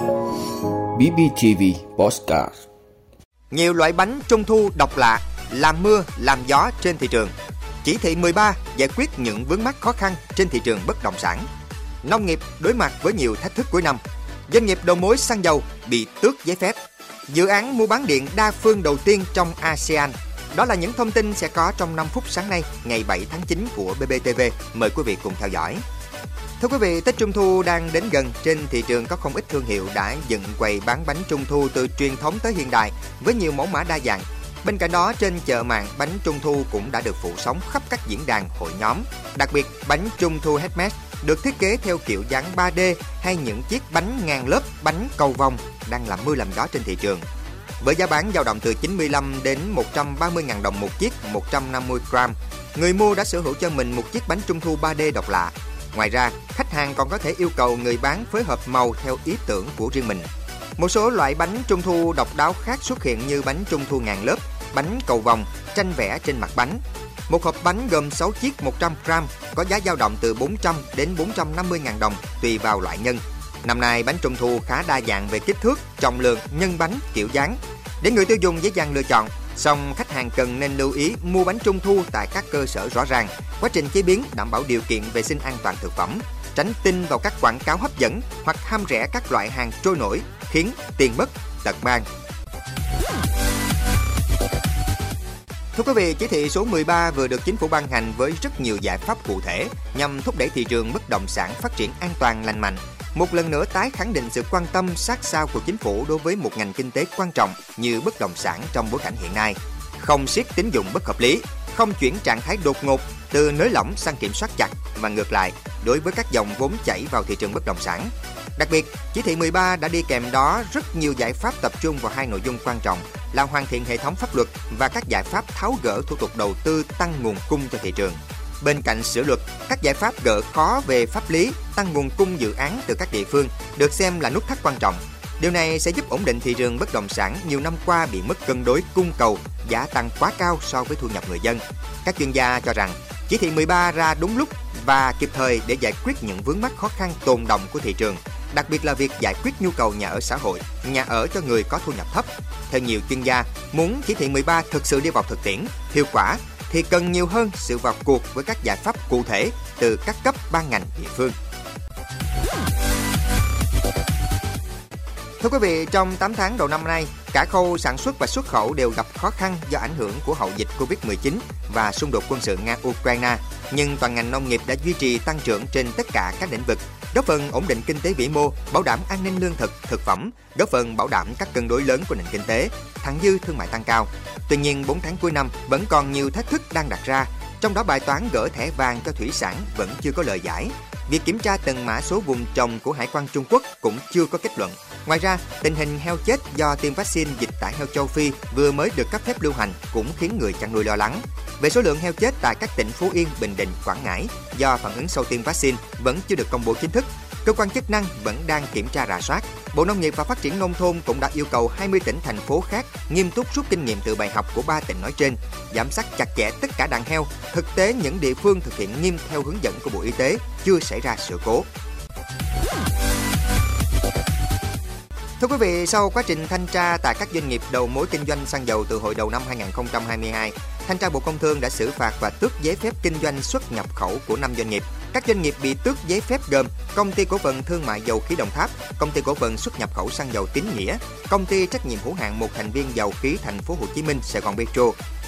BBTV Postcard Nhiều loại bánh trung thu độc lạ, làm mưa, làm gió trên thị trường. Chỉ thị 13 giải quyết những vướng mắc khó khăn trên thị trường bất động sản. Nông nghiệp đối mặt với nhiều thách thức cuối năm. Doanh nghiệp đầu mối xăng dầu bị tước giấy phép. Dự án mua bán điện đa phương đầu tiên trong ASEAN. Đó là những thông tin sẽ có trong 5 phút sáng nay, ngày 7 tháng 9 của BBTV. Mời quý vị cùng theo dõi. Thưa quý vị, Tết Trung Thu đang đến gần, trên thị trường có không ít thương hiệu đã dựng quầy bán bánh Trung Thu từ truyền thống tới hiện đại với nhiều mẫu mã đa dạng. Bên cạnh đó, trên chợ mạng, bánh Trung Thu cũng đã được phủ sóng khắp các diễn đàn hội nhóm. Đặc biệt, bánh Trung Thu Handmade được thiết kế theo kiểu dáng 3D hay những chiếc bánh ngàn lớp, bánh cầu vòng đang làm mưa làm gió trên thị trường. Với giá bán dao động từ 95 đến 130 ngàn đồng một chiếc 150 gram, người mua đã sở hữu cho mình một chiếc bánh trung thu 3D độc lạ Ngoài ra, khách hàng còn có thể yêu cầu người bán phối hợp màu theo ý tưởng của riêng mình. Một số loại bánh trung thu độc đáo khác xuất hiện như bánh trung thu ngàn lớp, bánh cầu vòng, tranh vẽ trên mặt bánh. Một hộp bánh gồm 6 chiếc 100 gram có giá dao động từ 400 đến 450 ngàn đồng tùy vào loại nhân. Năm nay bánh trung thu khá đa dạng về kích thước, trọng lượng, nhân bánh, kiểu dáng. Để người tiêu dùng dễ dàng lựa chọn, Song khách hàng cần nên lưu ý mua bánh trung thu tại các cơ sở rõ ràng, quá trình chế biến đảm bảo điều kiện vệ sinh an toàn thực phẩm, tránh tin vào các quảng cáo hấp dẫn hoặc ham rẻ các loại hàng trôi nổi khiến tiền mất tật mang. Thưa quý vị, chỉ thị số 13 vừa được chính phủ ban hành với rất nhiều giải pháp cụ thể nhằm thúc đẩy thị trường bất động sản phát triển an toàn lành mạnh, một lần nữa tái khẳng định sự quan tâm sát sao của chính phủ đối với một ngành kinh tế quan trọng như bất động sản trong bối cảnh hiện nay. Không siết tín dụng bất hợp lý, không chuyển trạng thái đột ngột từ nới lỏng sang kiểm soát chặt và ngược lại đối với các dòng vốn chảy vào thị trường bất động sản. Đặc biệt, chỉ thị 13 đã đi kèm đó rất nhiều giải pháp tập trung vào hai nội dung quan trọng là hoàn thiện hệ thống pháp luật và các giải pháp tháo gỡ thủ tục đầu tư tăng nguồn cung cho thị trường. Bên cạnh sửa luật, các giải pháp gỡ khó về pháp lý, tăng nguồn cung dự án từ các địa phương được xem là nút thắt quan trọng. Điều này sẽ giúp ổn định thị trường bất động sản nhiều năm qua bị mất cân đối cung cầu, giá tăng quá cao so với thu nhập người dân. Các chuyên gia cho rằng chỉ thị 13 ra đúng lúc và kịp thời để giải quyết những vướng mắc khó khăn tồn động của thị trường, đặc biệt là việc giải quyết nhu cầu nhà ở xã hội, nhà ở cho người có thu nhập thấp. Theo nhiều chuyên gia, muốn chỉ thị 13 thực sự đi vào thực tiễn, hiệu quả thì cần nhiều hơn sự vào cuộc với các giải pháp cụ thể từ các cấp ban ngành địa phương. Thưa quý vị, trong 8 tháng đầu năm nay, cả khâu sản xuất và xuất khẩu đều gặp khó khăn do ảnh hưởng của hậu dịch Covid-19 và xung đột quân sự Nga-Ukraine. Nhưng toàn ngành nông nghiệp đã duy trì tăng trưởng trên tất cả các lĩnh vực, góp phần ổn định kinh tế vĩ mô, bảo đảm an ninh lương thực, thực phẩm, góp phần bảo đảm các cân đối lớn của nền kinh tế, thặng dư thương mại tăng cao. Tuy nhiên, 4 tháng cuối năm vẫn còn nhiều thách thức đang đặt ra, trong đó bài toán gỡ thẻ vàng cho thủy sản vẫn chưa có lời giải. Việc kiểm tra từng mã số vùng trồng của Hải quan Trung Quốc cũng chưa có kết luận. Ngoài ra, tình hình heo chết do tiêm vaccine dịch tả heo châu Phi vừa mới được cấp phép lưu hành cũng khiến người chăn nuôi lo lắng. Về số lượng heo chết tại các tỉnh Phú Yên, Bình Định, Quảng Ngãi do phản ứng sau tiêm vaccine vẫn chưa được công bố chính thức, cơ quan chức năng vẫn đang kiểm tra rà soát. Bộ Nông nghiệp và Phát triển Nông thôn cũng đã yêu cầu 20 tỉnh, thành phố khác nghiêm túc rút kinh nghiệm từ bài học của ba tỉnh nói trên, giám sát chặt chẽ tất cả đàn heo. Thực tế, những địa phương thực hiện nghiêm theo hướng dẫn của Bộ Y tế chưa xảy ra sự cố. Thưa quý vị, sau quá trình thanh tra tại các doanh nghiệp đầu mối kinh doanh xăng dầu từ hồi đầu năm 2022, Thanh tra Bộ Công Thương đã xử phạt và tước giấy phép kinh doanh xuất nhập khẩu của 5 doanh nghiệp. Các doanh nghiệp bị tước giấy phép gồm Công ty cổ phần thương mại dầu khí Đồng Tháp, Công ty cổ phần xuất nhập khẩu xăng dầu Tín Nghĩa, Công ty trách nhiệm hữu hạn một thành viên dầu khí Thành phố Hồ Chí Minh Sài Gòn Petro,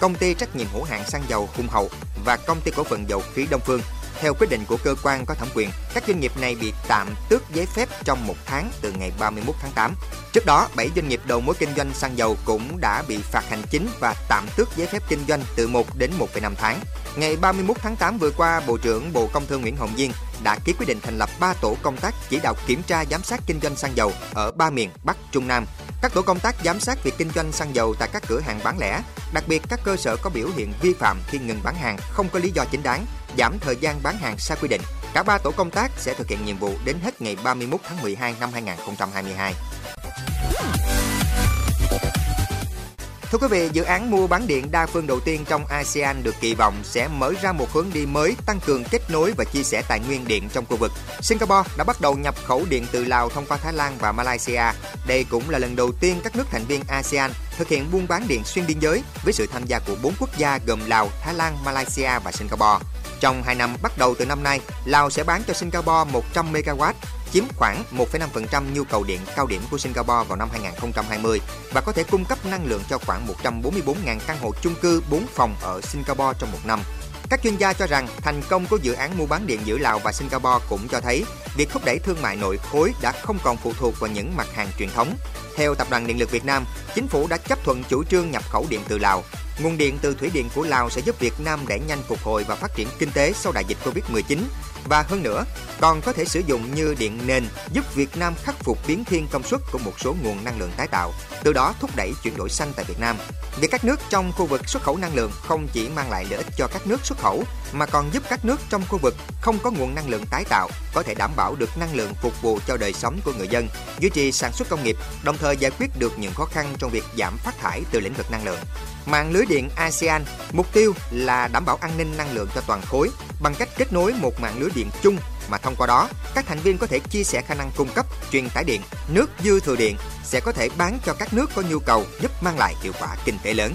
Công ty trách nhiệm hữu hạn xăng dầu Hùng Hậu và Công ty cổ phần dầu khí Đông Phương. Theo quyết định của cơ quan có thẩm quyền, các doanh nghiệp này bị tạm tước giấy phép trong một tháng từ ngày 31 tháng 8. Trước đó, 7 doanh nghiệp đầu mối kinh doanh xăng dầu cũng đã bị phạt hành chính và tạm tước giấy phép kinh doanh từ 1 đến 1,5 tháng. Ngày 31 tháng 8 vừa qua, Bộ trưởng Bộ Công Thương Nguyễn Hồng Diên đã ký quyết định thành lập 3 tổ công tác chỉ đạo kiểm tra giám sát kinh doanh xăng dầu ở ba miền Bắc, Trung Nam. Các tổ công tác giám sát việc kinh doanh xăng dầu tại các cửa hàng bán lẻ, đặc biệt các cơ sở có biểu hiện vi phạm khi ngừng bán hàng không có lý do chính đáng, giảm thời gian bán hàng sai quy định. Cả ba tổ công tác sẽ thực hiện nhiệm vụ đến hết ngày 31 tháng 12 năm 2022. Thưa quý vị, dự án mua bán điện đa phương đầu tiên trong ASEAN được kỳ vọng sẽ mở ra một hướng đi mới tăng cường kết nối và chia sẻ tài nguyên điện trong khu vực. Singapore đã bắt đầu nhập khẩu điện từ Lào thông qua Thái Lan và Malaysia. Đây cũng là lần đầu tiên các nước thành viên ASEAN thực hiện buôn bán điện xuyên biên giới với sự tham gia của bốn quốc gia gồm Lào, Thái Lan, Malaysia và Singapore. Trong 2 năm bắt đầu từ năm nay, Lào sẽ bán cho Singapore 100 MW, chiếm khoảng 1,5% nhu cầu điện cao điểm của Singapore vào năm 2020 và có thể cung cấp năng lượng cho khoảng 144.000 căn hộ chung cư 4 phòng ở Singapore trong một năm. Các chuyên gia cho rằng thành công của dự án mua bán điện giữa Lào và Singapore cũng cho thấy việc thúc đẩy thương mại nội khối đã không còn phụ thuộc vào những mặt hàng truyền thống. Theo Tập đoàn Điện lực Việt Nam, chính phủ đã chấp thuận chủ trương nhập khẩu điện từ Lào. Nguồn điện từ thủy điện của Lào sẽ giúp Việt Nam đẩy nhanh phục hồi và phát triển kinh tế sau đại dịch Covid-19 và hơn nữa, còn có thể sử dụng như điện nền giúp Việt Nam khắc phục biến thiên công suất của một số nguồn năng lượng tái tạo, từ đó thúc đẩy chuyển đổi xanh tại Việt Nam. Việc các nước trong khu vực xuất khẩu năng lượng không chỉ mang lại lợi ích cho các nước xuất khẩu mà còn giúp các nước trong khu vực không có nguồn năng lượng tái tạo có thể đảm bảo được năng lượng phục vụ cho đời sống của người dân, duy trì sản xuất công nghiệp, đồng thời giải quyết được những khó khăn trong việc giảm phát thải từ lĩnh vực năng lượng. Mạng lưới điện ASEAN mục tiêu là đảm bảo an ninh năng lượng cho toàn khối bằng cách kết nối một mạng lưới điện chung mà thông qua đó các thành viên có thể chia sẻ khả năng cung cấp, truyền tải điện, nước dư thừa điện sẽ có thể bán cho các nước có nhu cầu giúp mang lại hiệu quả kinh tế lớn.